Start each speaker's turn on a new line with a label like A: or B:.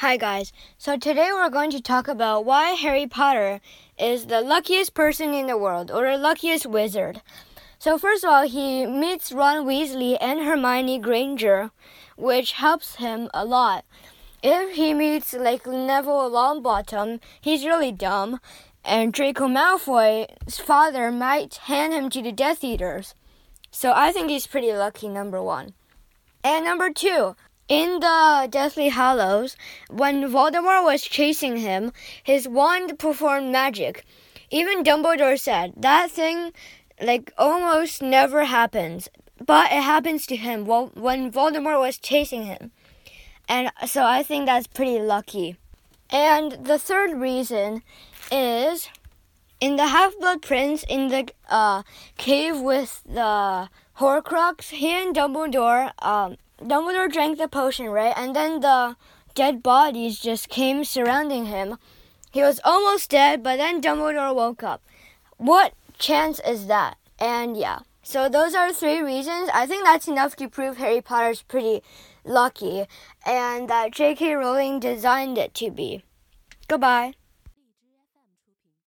A: Hi, guys. So today we're going to talk about why Harry Potter is the luckiest person in the world, or the luckiest wizard. So, first of all, he meets Ron Weasley and Hermione Granger, which helps him a lot. If he meets like Neville Longbottom, he's really dumb, and Draco Malfoy's father might hand him to the Death Eaters. So, I think he's pretty lucky, number one. And number two, in the Deathly Hallows, when Voldemort was chasing him, his wand performed magic. Even Dumbledore said that thing, like, almost never happens, but it happens to him when Voldemort was chasing him. And so I think that's pretty lucky. And the third reason is in the Half Blood Prince in the uh, cave with the Horcrux, he and Dumbledore um, Dumbledore drank the potion, right? And then the dead bodies just came surrounding him. He was almost dead, but then Dumbledore woke up. What chance is that? And yeah. So those are three reasons. I think that's enough to prove Harry Potter's pretty lucky and that J.K. Rowling designed it to be. Goodbye.